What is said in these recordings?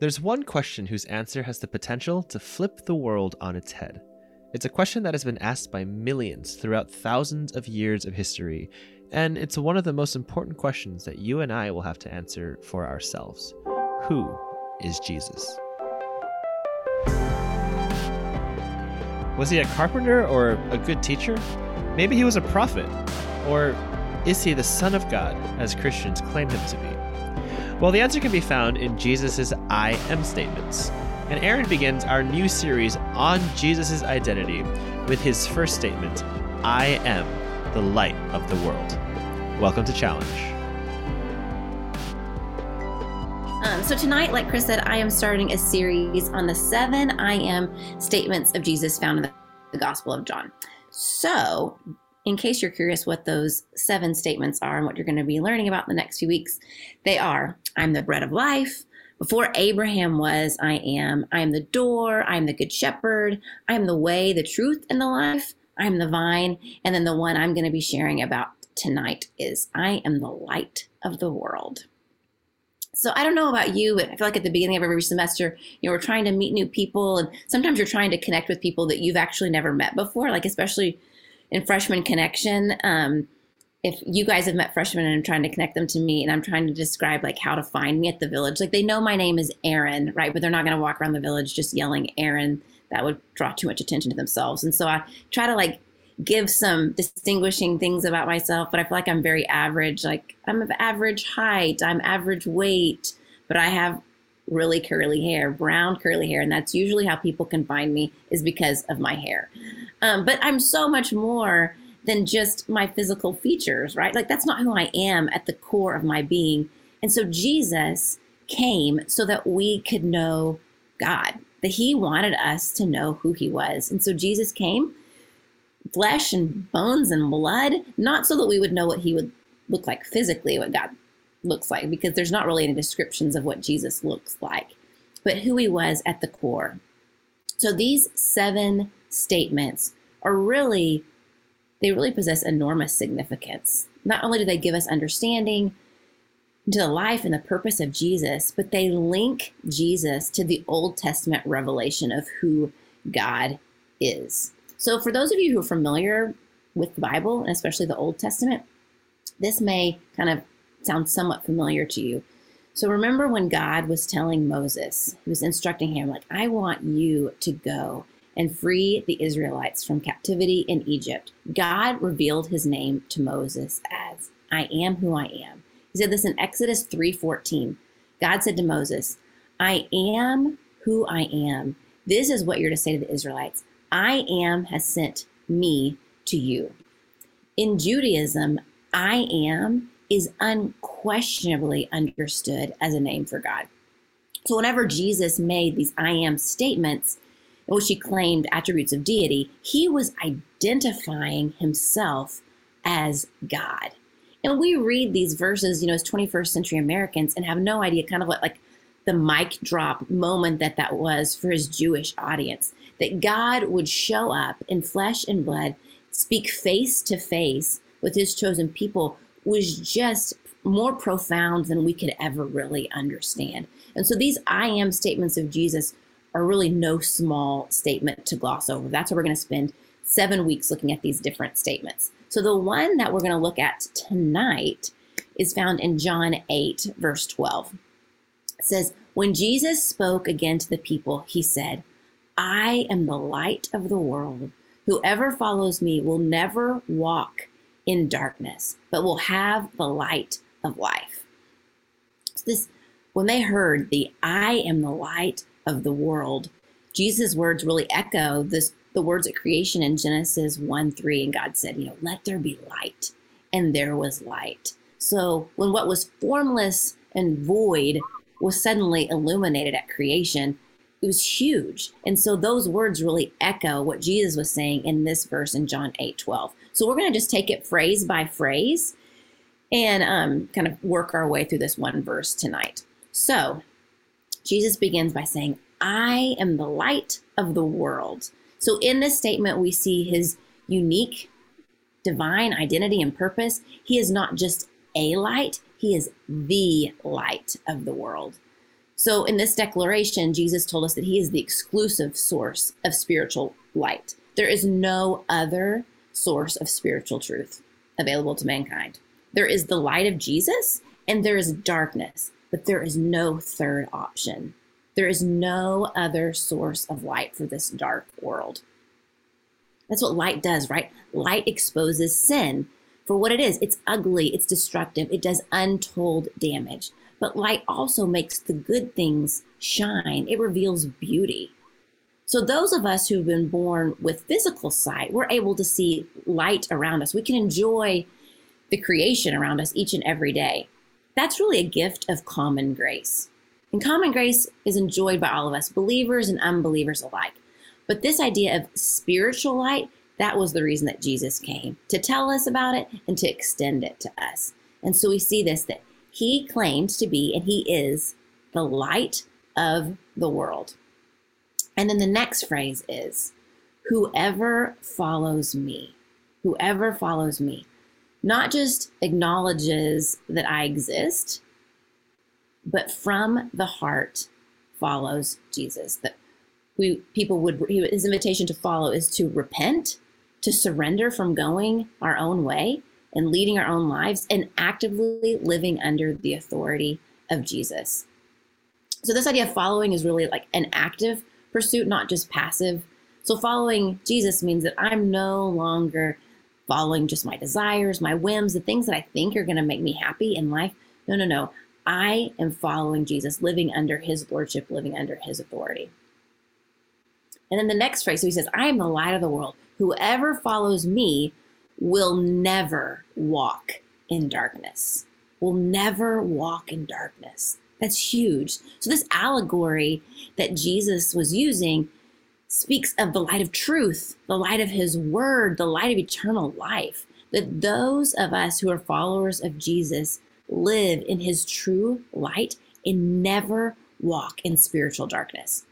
There's one question whose answer has the potential to flip the world on its head. It's a question that has been asked by millions throughout thousands of years of history, and it's one of the most important questions that you and I will have to answer for ourselves. Who is Jesus? Was he a carpenter or a good teacher? Maybe he was a prophet. Or is he the Son of God, as Christians claim him to be? Well, the answer can be found in Jesus' I am statements. And Aaron begins our new series on Jesus' identity with his first statement I am the light of the world. Welcome to Challenge. Um, so, tonight, like Chris said, I am starting a series on the seven I am statements of Jesus found in the, the Gospel of John. So, in case you're curious what those seven statements are and what you're going to be learning about in the next few weeks, they are I'm the bread of life. Before Abraham was, I am. I am the door. I am the good shepherd. I am the way, the truth, and the life. I am the vine. And then the one I'm going to be sharing about tonight is I am the light of the world. So I don't know about you, but I feel like at the beginning of every semester, you know, we're trying to meet new people, and sometimes you're trying to connect with people that you've actually never met before. Like especially in freshman connection um, if you guys have met freshmen and I'm trying to connect them to me and I'm trying to describe like how to find me at the village, like they know my name is Aaron, right? But they're not going to walk around the village just yelling Aaron. That would draw too much attention to themselves. And so I try to like give some distinguishing things about myself, but I feel like I'm very average. Like I'm of average height, I'm average weight, but I have really curly hair, brown curly hair, and that's usually how people can find me is because of my hair. Um, but I'm so much more than just my physical features, right? Like that's not who I am at the core of my being. And so Jesus came so that we could know God, that He wanted us to know who He was. And so Jesus came, flesh and bones and blood, not so that we would know what He would look like physically, what God looks like, because there's not really any descriptions of what Jesus looks like, but who He was at the core. So these seven statements are really, they really possess enormous significance. Not only do they give us understanding to the life and the purpose of Jesus, but they link Jesus to the Old Testament revelation of who God is. So, for those of you who are familiar with the Bible, and especially the Old Testament, this may kind of sound somewhat familiar to you. So, remember when God was telling Moses, he was instructing him, like, I want you to go and free the Israelites from captivity in Egypt, God revealed his name to Moses as I am who I am. He said this in Exodus 3:14. God said to Moses, I am who I am. This is what you're to say to the Israelites. I am has sent me to you. In Judaism, I am is unquestionably understood as a name for God. So whenever Jesus made these I am statements, in which he claimed attributes of deity, he was identifying himself as God. And we read these verses, you know, as 21st century Americans and have no idea kind of what like the mic drop moment that that was for his Jewish audience. That God would show up in flesh and blood, speak face to face with his chosen people was just more profound than we could ever really understand. And so these I am statements of Jesus are really no small statement to gloss over. That's what we're going to spend seven weeks looking at these different statements. So the one that we're going to look at tonight is found in John 8, verse 12. It says, When Jesus spoke again to the people, he said, I am the light of the world. Whoever follows me will never walk in darkness, but will have the light of life. So this, when they heard the I am the light of the world. Jesus' words really echo this the words of creation in Genesis 1 3. And God said, you know, let there be light. And there was light. So when what was formless and void was suddenly illuminated at creation, it was huge. And so those words really echo what Jesus was saying in this verse in John 8 12. So we're going to just take it phrase by phrase and um, kind of work our way through this one verse tonight. So Jesus begins by saying, I am the light of the world. So in this statement, we see his unique divine identity and purpose. He is not just a light, he is the light of the world. So, in this declaration, Jesus told us that he is the exclusive source of spiritual light. There is no other source of spiritual truth available to mankind. There is the light of Jesus and there is darkness, but there is no third option. There is no other source of light for this dark world. That's what light does, right? Light exposes sin for what it is. It's ugly, it's destructive, it does untold damage. But light also makes the good things shine, it reveals beauty. So, those of us who've been born with physical sight, we're able to see light around us. We can enjoy the creation around us each and every day. That's really a gift of common grace. And common grace is enjoyed by all of us, believers and unbelievers alike. But this idea of spiritual light, that was the reason that Jesus came to tell us about it and to extend it to us. And so we see this that he claims to be, and he is, the light of the world. And then the next phrase is, whoever follows me, whoever follows me, not just acknowledges that I exist, but from the heart follows Jesus. That we people would his invitation to follow is to repent, to surrender from going our own way and leading our own lives and actively living under the authority of Jesus. So this idea of following is really like an active pursuit, not just passive. So following Jesus means that I'm no longer following just my desires, my whims, the things that I think are going to make me happy in life. No, no, no. I am following Jesus, living under his lordship, living under his authority. And then the next phrase, so he says, I am the light of the world. Whoever follows me will never walk in darkness, will never walk in darkness. That's huge. So, this allegory that Jesus was using speaks of the light of truth, the light of his word, the light of eternal life. That those of us who are followers of Jesus live in his true light and never walk in spiritual darkness.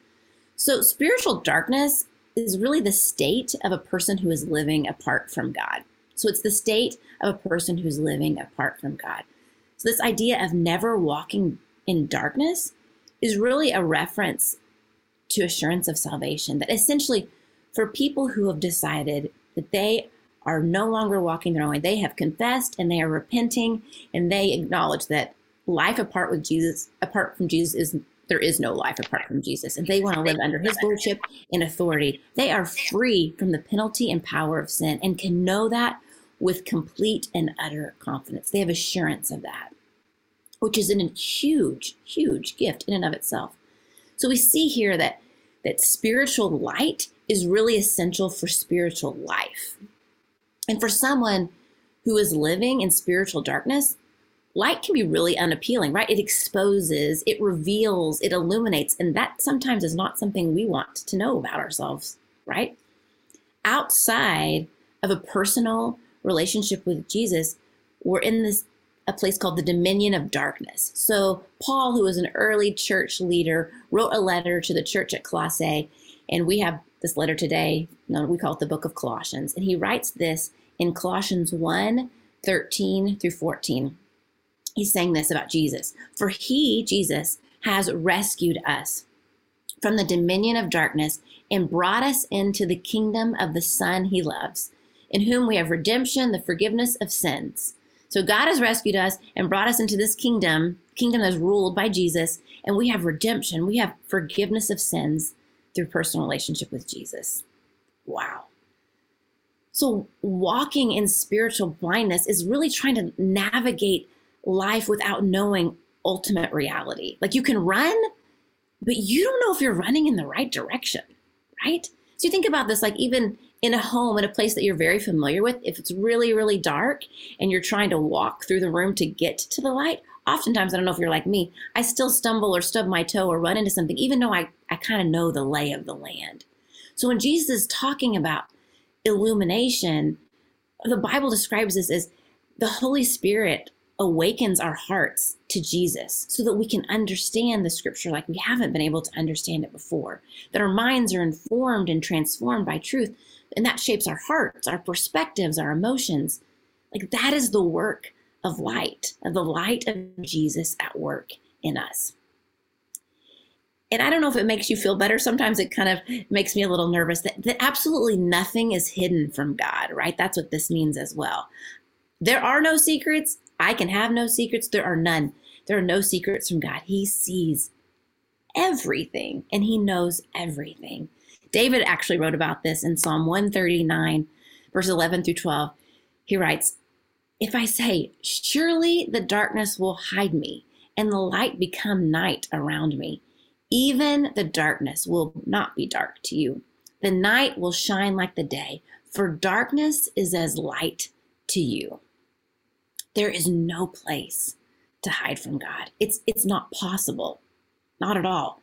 So, spiritual darkness is really the state of a person who is living apart from God. So, it's the state of a person who's living apart from God. So, this idea of never walking in darkness is really a reference to assurance of salvation. That essentially, for people who have decided that they are no longer walking their own way, they have confessed and they are repenting and they acknowledge that life apart with Jesus, apart from Jesus, is there is no life apart from Jesus. And they want to live under his lordship and authority. They are free from the penalty and power of sin and can know that with complete and utter confidence. They have assurance of that which is a huge, huge gift in and of itself. So we see here that that spiritual light is really essential for spiritual life. And for someone who is living in spiritual darkness, light can be really unappealing, right? It exposes, it reveals, it illuminates, and that sometimes is not something we want to know about ourselves, right? Outside of a personal relationship with Jesus, we're in this a place called the Dominion of Darkness. So, Paul, who was an early church leader, wrote a letter to the church at Colossae, and we have this letter today. We call it the book of Colossians. And he writes this in Colossians 1 13 through 14. He's saying this about Jesus. For he, Jesus, has rescued us from the dominion of darkness and brought us into the kingdom of the Son he loves, in whom we have redemption, the forgiveness of sins. So God has rescued us and brought us into this kingdom, kingdom that's ruled by Jesus, and we have redemption. We have forgiveness of sins through personal relationship with Jesus. Wow. So walking in spiritual blindness is really trying to navigate life without knowing ultimate reality. Like you can run, but you don't know if you're running in the right direction, right? So you think about this like even in a home, in a place that you're very familiar with, if it's really, really dark and you're trying to walk through the room to get to the light, oftentimes, I don't know if you're like me, I still stumble or stub my toe or run into something, even though I, I kind of know the lay of the land. So when Jesus is talking about illumination, the Bible describes this as the Holy Spirit awakens our hearts to Jesus so that we can understand the scripture like we haven't been able to understand it before, that our minds are informed and transformed by truth and that shapes our hearts, our perspectives, our emotions. Like that is the work of light, of the light of Jesus at work in us. and I don't know if it makes you feel better. Sometimes it kind of makes me a little nervous that, that absolutely nothing is hidden from God, right? That's what this means as well. There are no secrets. I can have no secrets. There are none. There are no secrets from God. He sees everything and he knows everything. David actually wrote about this in Psalm 139, verse 11 through 12. He writes, If I say, Surely the darkness will hide me, and the light become night around me, even the darkness will not be dark to you. The night will shine like the day, for darkness is as light to you. There is no place to hide from God. It's it's not possible. Not at all.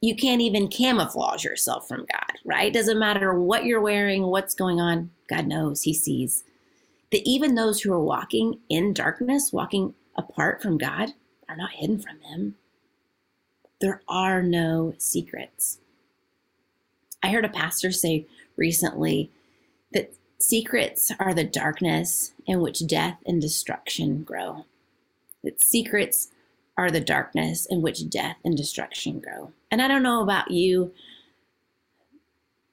You can't even camouflage yourself from God, right? Doesn't matter what you're wearing, what's going on. God knows, He sees. That even those who are walking in darkness, walking apart from God, are not hidden from Him. There are no secrets. I heard a pastor say recently that secrets are the darkness in which death and destruction grow. That secrets are the darkness in which death and destruction grow. And I don't know about you,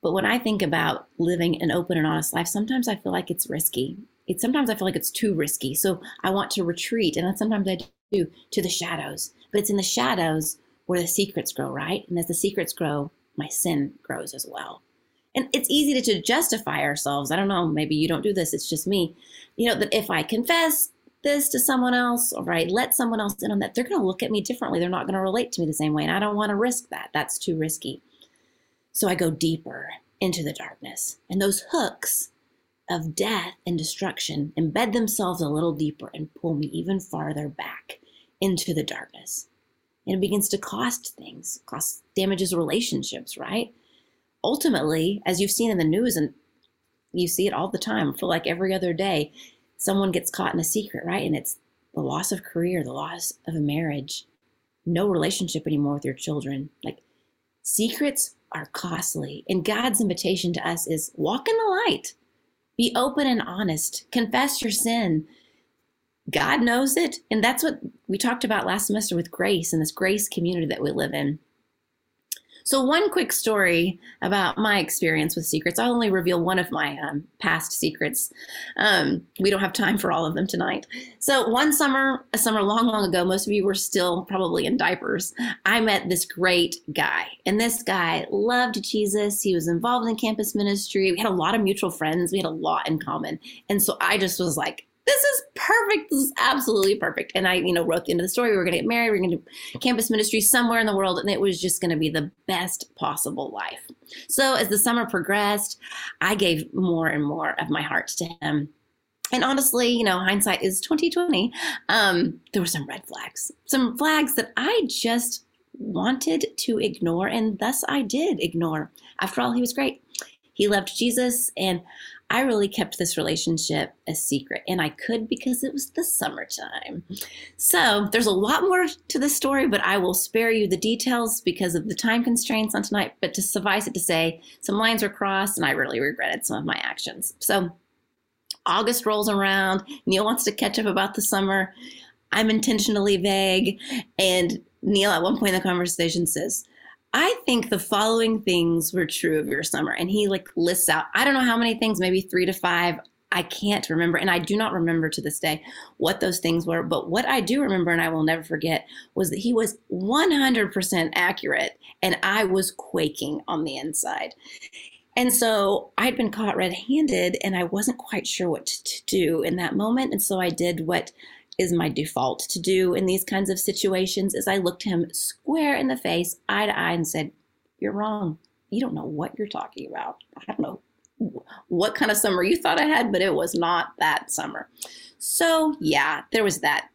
but when I think about living an open and honest life, sometimes I feel like it's risky. It sometimes I feel like it's too risky. So I want to retreat, and sometimes I do to the shadows. But it's in the shadows where the secrets grow, right? And as the secrets grow, my sin grows as well. And it's easy to, to justify ourselves. I don't know, maybe you don't do this, it's just me. You know, that if I confess this to someone else or I let someone else in on that, they're going to look at me differently. They're not going to relate to me the same way. And I don't want to risk that. That's too risky. So I go deeper into the darkness. And those hooks of death and destruction embed themselves a little deeper and pull me even farther back into the darkness. And it begins to cost things, cost damages relationships, right? Ultimately, as you've seen in the news and you see it all the time, I feel like every other day, someone gets caught in a secret, right? And it's the loss of career, the loss of a marriage, no relationship anymore with your children. Like secrets are costly. And God's invitation to us is walk in the light, be open and honest, confess your sin. God knows it. And that's what we talked about last semester with grace and this grace community that we live in. So, one quick story about my experience with secrets. I'll only reveal one of my um, past secrets. Um, we don't have time for all of them tonight. So, one summer, a summer long, long ago, most of you were still probably in diapers. I met this great guy, and this guy loved Jesus. He was involved in campus ministry. We had a lot of mutual friends, we had a lot in common. And so, I just was like, this is perfect. This is absolutely perfect. And I, you know, wrote the end of the story. We were going to get married. We are going to do campus ministry somewhere in the world. And it was just going to be the best possible life. So as the summer progressed, I gave more and more of my heart to him. And honestly, you know, hindsight is 2020. Um, there were some red flags, some flags that I just wanted to ignore. And thus I did ignore. After all, he was great. He loved Jesus. And I really kept this relationship a secret, and I could because it was the summertime. So there's a lot more to this story, but I will spare you the details because of the time constraints on tonight. But to suffice it to say, some lines were crossed, and I really regretted some of my actions. So August rolls around. Neil wants to catch up about the summer. I'm intentionally vague, and Neil at one point in the conversation says, I think the following things were true of your summer. And he like lists out, I don't know how many things, maybe three to five. I can't remember. And I do not remember to this day what those things were. But what I do remember, and I will never forget, was that he was 100% accurate. And I was quaking on the inside. And so I'd been caught red handed and I wasn't quite sure what to do in that moment. And so I did what is my default to do in these kinds of situations is I looked him square in the face, eye to eye, and said, You're wrong. You don't know what you're talking about. I don't know what kind of summer you thought I had, but it was not that summer. So, yeah, there was that.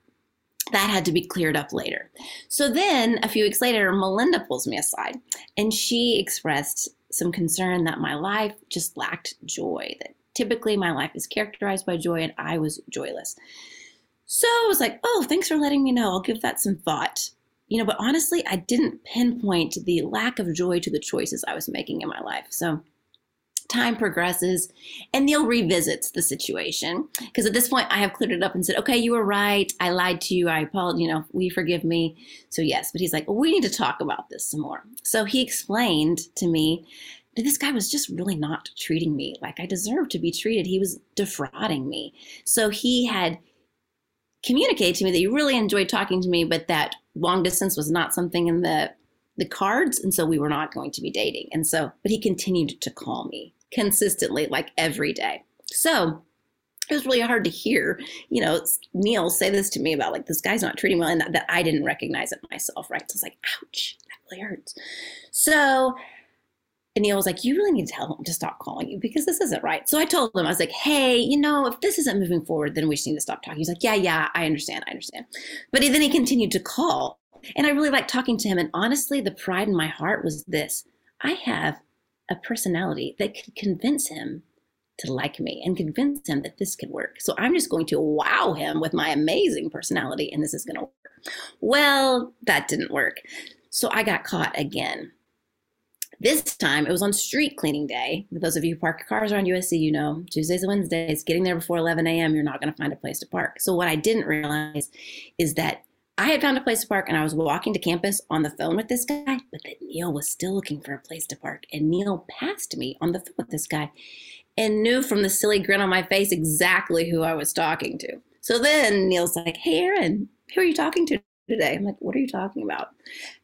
That had to be cleared up later. So then, a few weeks later, Melinda pulls me aside and she expressed some concern that my life just lacked joy, that typically my life is characterized by joy and I was joyless. So I was like, oh, thanks for letting me know. I'll give that some thought. You know, but honestly, I didn't pinpoint the lack of joy to the choices I was making in my life. So time progresses and Neil revisits the situation because at this point I have cleared it up and said, okay, you were right. I lied to you. I apologize. You know, we forgive me? So yes, but he's like, well, we need to talk about this some more. So he explained to me that this guy was just really not treating me like I deserved to be treated. He was defrauding me. So he had communicated to me that you really enjoyed talking to me, but that long distance was not something in the the cards and so we were not going to be dating. And so but he continued to call me consistently like every day. So it was really hard to hear you know neil say this to me about like this guy's not treating well and that, that i didn't recognize it myself right? So it's like ouch that really hurts. So and Neil was like, You really need to tell him to stop calling you because this isn't right. So I told him, I was like, Hey, you know, if this isn't moving forward, then we just need to stop talking. He's like, Yeah, yeah, I understand. I understand. But then he continued to call. And I really liked talking to him. And honestly, the pride in my heart was this I have a personality that could convince him to like me and convince him that this could work. So I'm just going to wow him with my amazing personality and this is going to work. Well, that didn't work. So I got caught again. This time it was on street cleaning day. Those of you who park your cars around USC, you know Tuesdays and Wednesdays, getting there before 11 a.m., you're not going to find a place to park. So, what I didn't realize is that I had found a place to park and I was walking to campus on the phone with this guy, but that Neil was still looking for a place to park. And Neil passed me on the phone with this guy and knew from the silly grin on my face exactly who I was talking to. So then Neil's like, Hey, Aaron, who are you talking to today? I'm like, What are you talking about?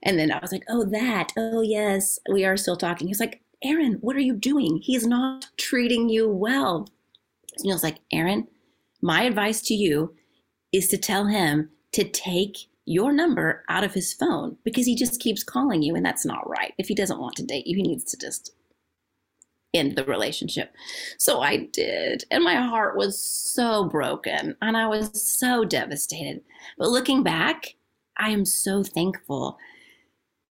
And then I was like, Oh, that. Oh, yes, we are still talking. He's like, Aaron, what are you doing? He's not treating you well. So Neil's like, Aaron, my advice to you is to tell him to take your number out of his phone because he just keeps calling you and that's not right. If he doesn't want to date you, he needs to just end the relationship. So I did. And my heart was so broken and I was so devastated. But looking back, I am so thankful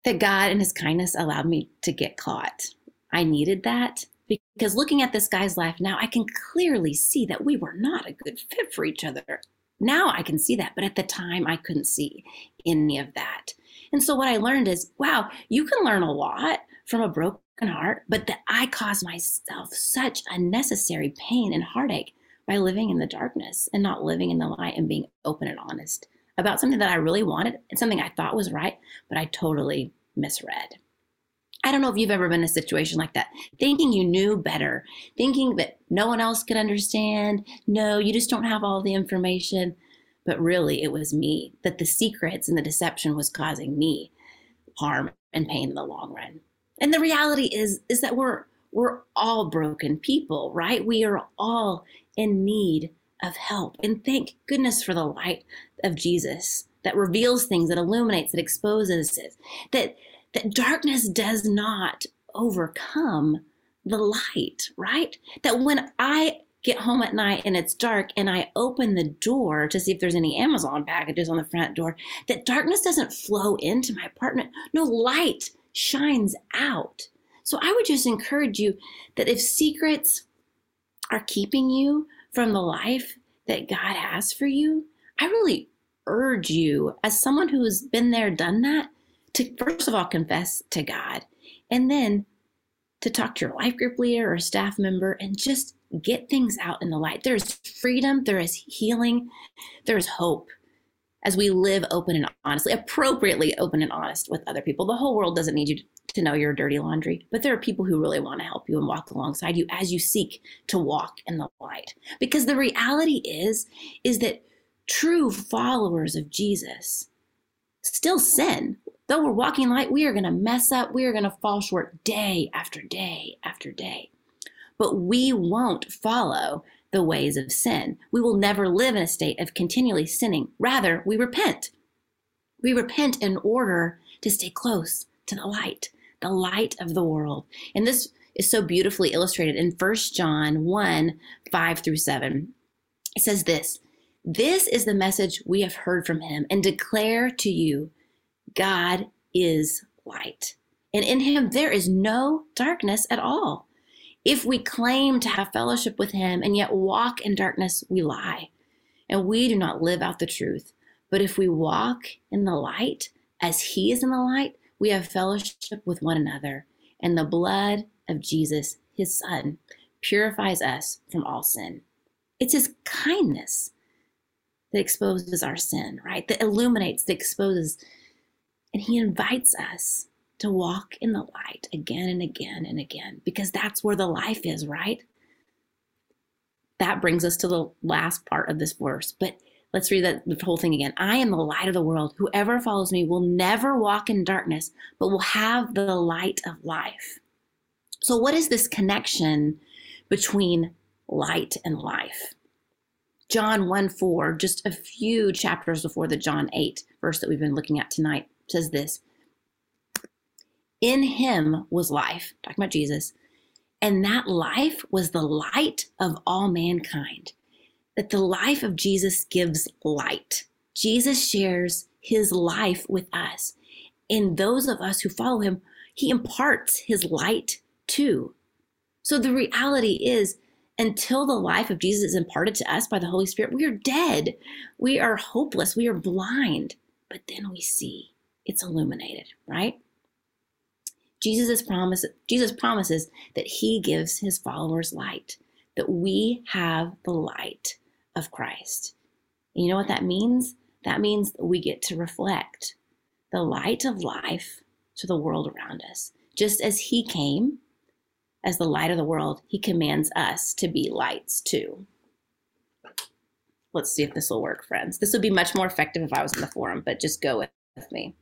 that God and his kindness allowed me to get caught. I needed that because looking at this guy's life now, I can clearly see that we were not a good fit for each other now I can see that, but at the time I couldn't see any of that. And so what I learned is, wow, you can learn a lot from a broken heart, but that I caused myself such unnecessary pain and heartache by living in the darkness and not living in the light and being open and honest about something that I really wanted and something I thought was right, but I totally misread. I don't know if you've ever been in a situation like that, thinking you knew better, thinking that no one else could understand. No, you just don't have all the information. But really, it was me, that the secrets and the deception was causing me harm and pain in the long run. And the reality is, is that we're we're all broken people, right? We are all in need of help. And thank goodness for the light of Jesus that reveals things, that illuminates, that exposes, that that darkness does not overcome the light, right? That when I get home at night and it's dark and I open the door to see if there's any Amazon packages on the front door, that darkness doesn't flow into my apartment. No light shines out. So I would just encourage you that if secrets are keeping you from the life that God has for you, I really urge you, as someone who has been there, done that, to first of all confess to God and then to talk to your life group leader or staff member and just get things out in the light. There's freedom, there is healing, there is hope as we live open and honestly, appropriately open and honest with other people. The whole world doesn't need you to know your dirty laundry, but there are people who really want to help you and walk alongside you as you seek to walk in the light. Because the reality is is that true followers of Jesus still sin. Though we're walking light, we are going to mess up. We are going to fall short day after day after day. But we won't follow the ways of sin. We will never live in a state of continually sinning. Rather, we repent. We repent in order to stay close to the light, the light of the world. And this is so beautifully illustrated in 1 John 1 5 through 7. It says this This is the message we have heard from him and declare to you God is light, and in him there is no darkness at all. If we claim to have fellowship with him and yet walk in darkness, we lie, and we do not live out the truth. But if we walk in the light as he is in the light, we have fellowship with one another, and the blood of Jesus, his Son, purifies us from all sin. It's his kindness that exposes our sin, right? That illuminates, that exposes. And he invites us to walk in the light again and again and again because that's where the life is, right? That brings us to the last part of this verse. But let's read that the whole thing again. I am the light of the world. Whoever follows me will never walk in darkness, but will have the light of life. So, what is this connection between light and life? John 1 4, just a few chapters before the John 8 verse that we've been looking at tonight, says this In him was life, talking about Jesus, and that life was the light of all mankind. That the life of Jesus gives light. Jesus shares his life with us. And those of us who follow him, he imparts his light too. So the reality is, until the life of Jesus is imparted to us by the Holy Spirit, we are dead. We are hopeless. We are blind. But then we see it's illuminated, right? Jesus promise, Jesus promises that he gives his followers light, that we have the light of Christ. And you know what that means? That means that we get to reflect the light of life to the world around us. Just as he came as the light of the world, he commands us to be lights too. Let's see if this will work, friends. This would be much more effective if I was in the forum, but just go with me.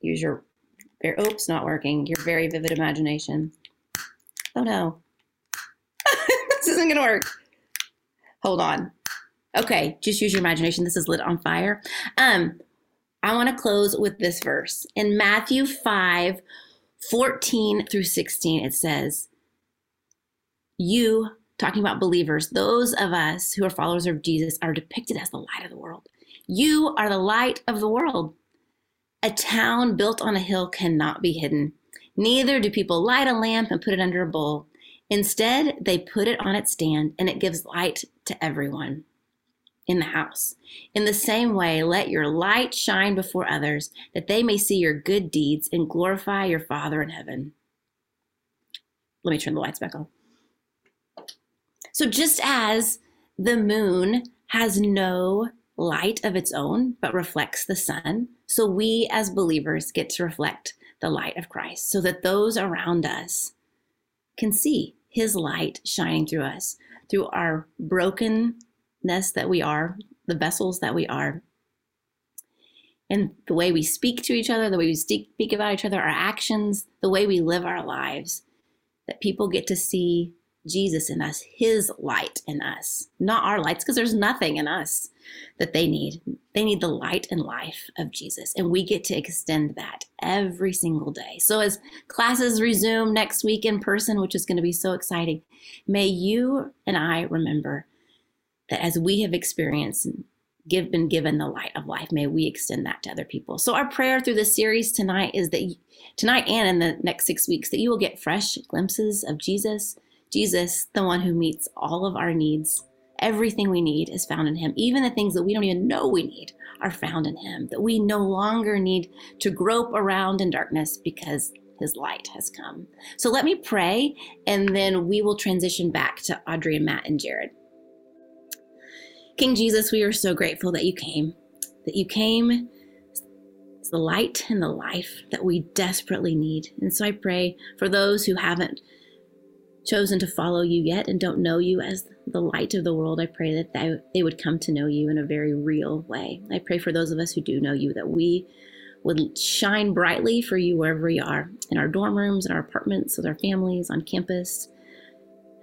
Use your, oops, not working, your very vivid imagination. Oh no. this isn't to work. Hold on. Okay, just use your imagination. This is lit on fire. Um, I want to close with this verse. In Matthew 5, 14 through 16, it says, You, talking about believers, those of us who are followers of Jesus, are depicted as the light of the world. You are the light of the world. A town built on a hill cannot be hidden. Neither do people light a lamp and put it under a bowl. Instead, they put it on its stand and it gives light to everyone in the house. In the same way, let your light shine before others, that they may see your good deeds and glorify your Father in heaven. Let me turn the lights back on. So, just as the moon has no light of its own, but reflects the sun, so we as believers get to reflect the light of Christ, so that those around us can see his light shining through us, through our broken that we are, the vessels that we are. And the way we speak to each other, the way we speak about each other, our actions, the way we live our lives, that people get to see Jesus in us, his light in us, not our lights, because there's nothing in us that they need. They need the light and life of Jesus. And we get to extend that every single day. So, as classes resume next week in person, which is going to be so exciting, may you and I remember that as we have experienced and give, been given the light of life, may we extend that to other people. So our prayer through this series tonight is that tonight and in the next six weeks that you will get fresh glimpses of Jesus, Jesus, the one who meets all of our needs. Everything we need is found in him. Even the things that we don't even know we need are found in him. That we no longer need to grope around in darkness because his light has come. So let me pray and then we will transition back to Audrey and Matt and Jared. King Jesus, we are so grateful that you came, that you came as the light and the life that we desperately need. And so I pray for those who haven't chosen to follow you yet and don't know you as the light of the world, I pray that they would come to know you in a very real way. I pray for those of us who do know you that we would shine brightly for you wherever we are in our dorm rooms, in our apartments, with our families, on campus,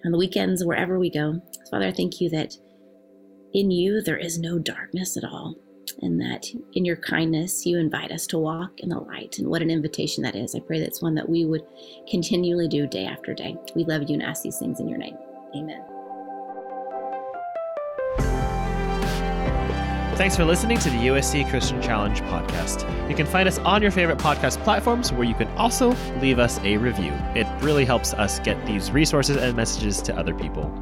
on the weekends, wherever we go. Father, I thank you that in you there is no darkness at all, and that in your kindness you invite us to walk in the light. And what an invitation that is. I pray that's one that we would continually do day after day. We love you and ask these things in your name. Amen. Thanks for listening to the USC Christian Challenge podcast. You can find us on your favorite podcast platforms where you can also leave us a review. It really helps us get these resources and messages to other people.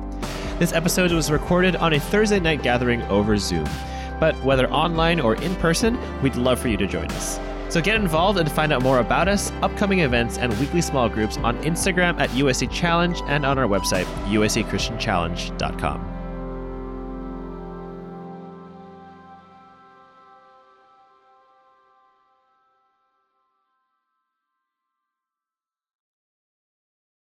This episode was recorded on a Thursday night gathering over Zoom, but whether online or in person, we'd love for you to join us. So get involved and find out more about us, upcoming events, and weekly small groups on Instagram at USC Challenge and on our website, uscchristianchallenge.com.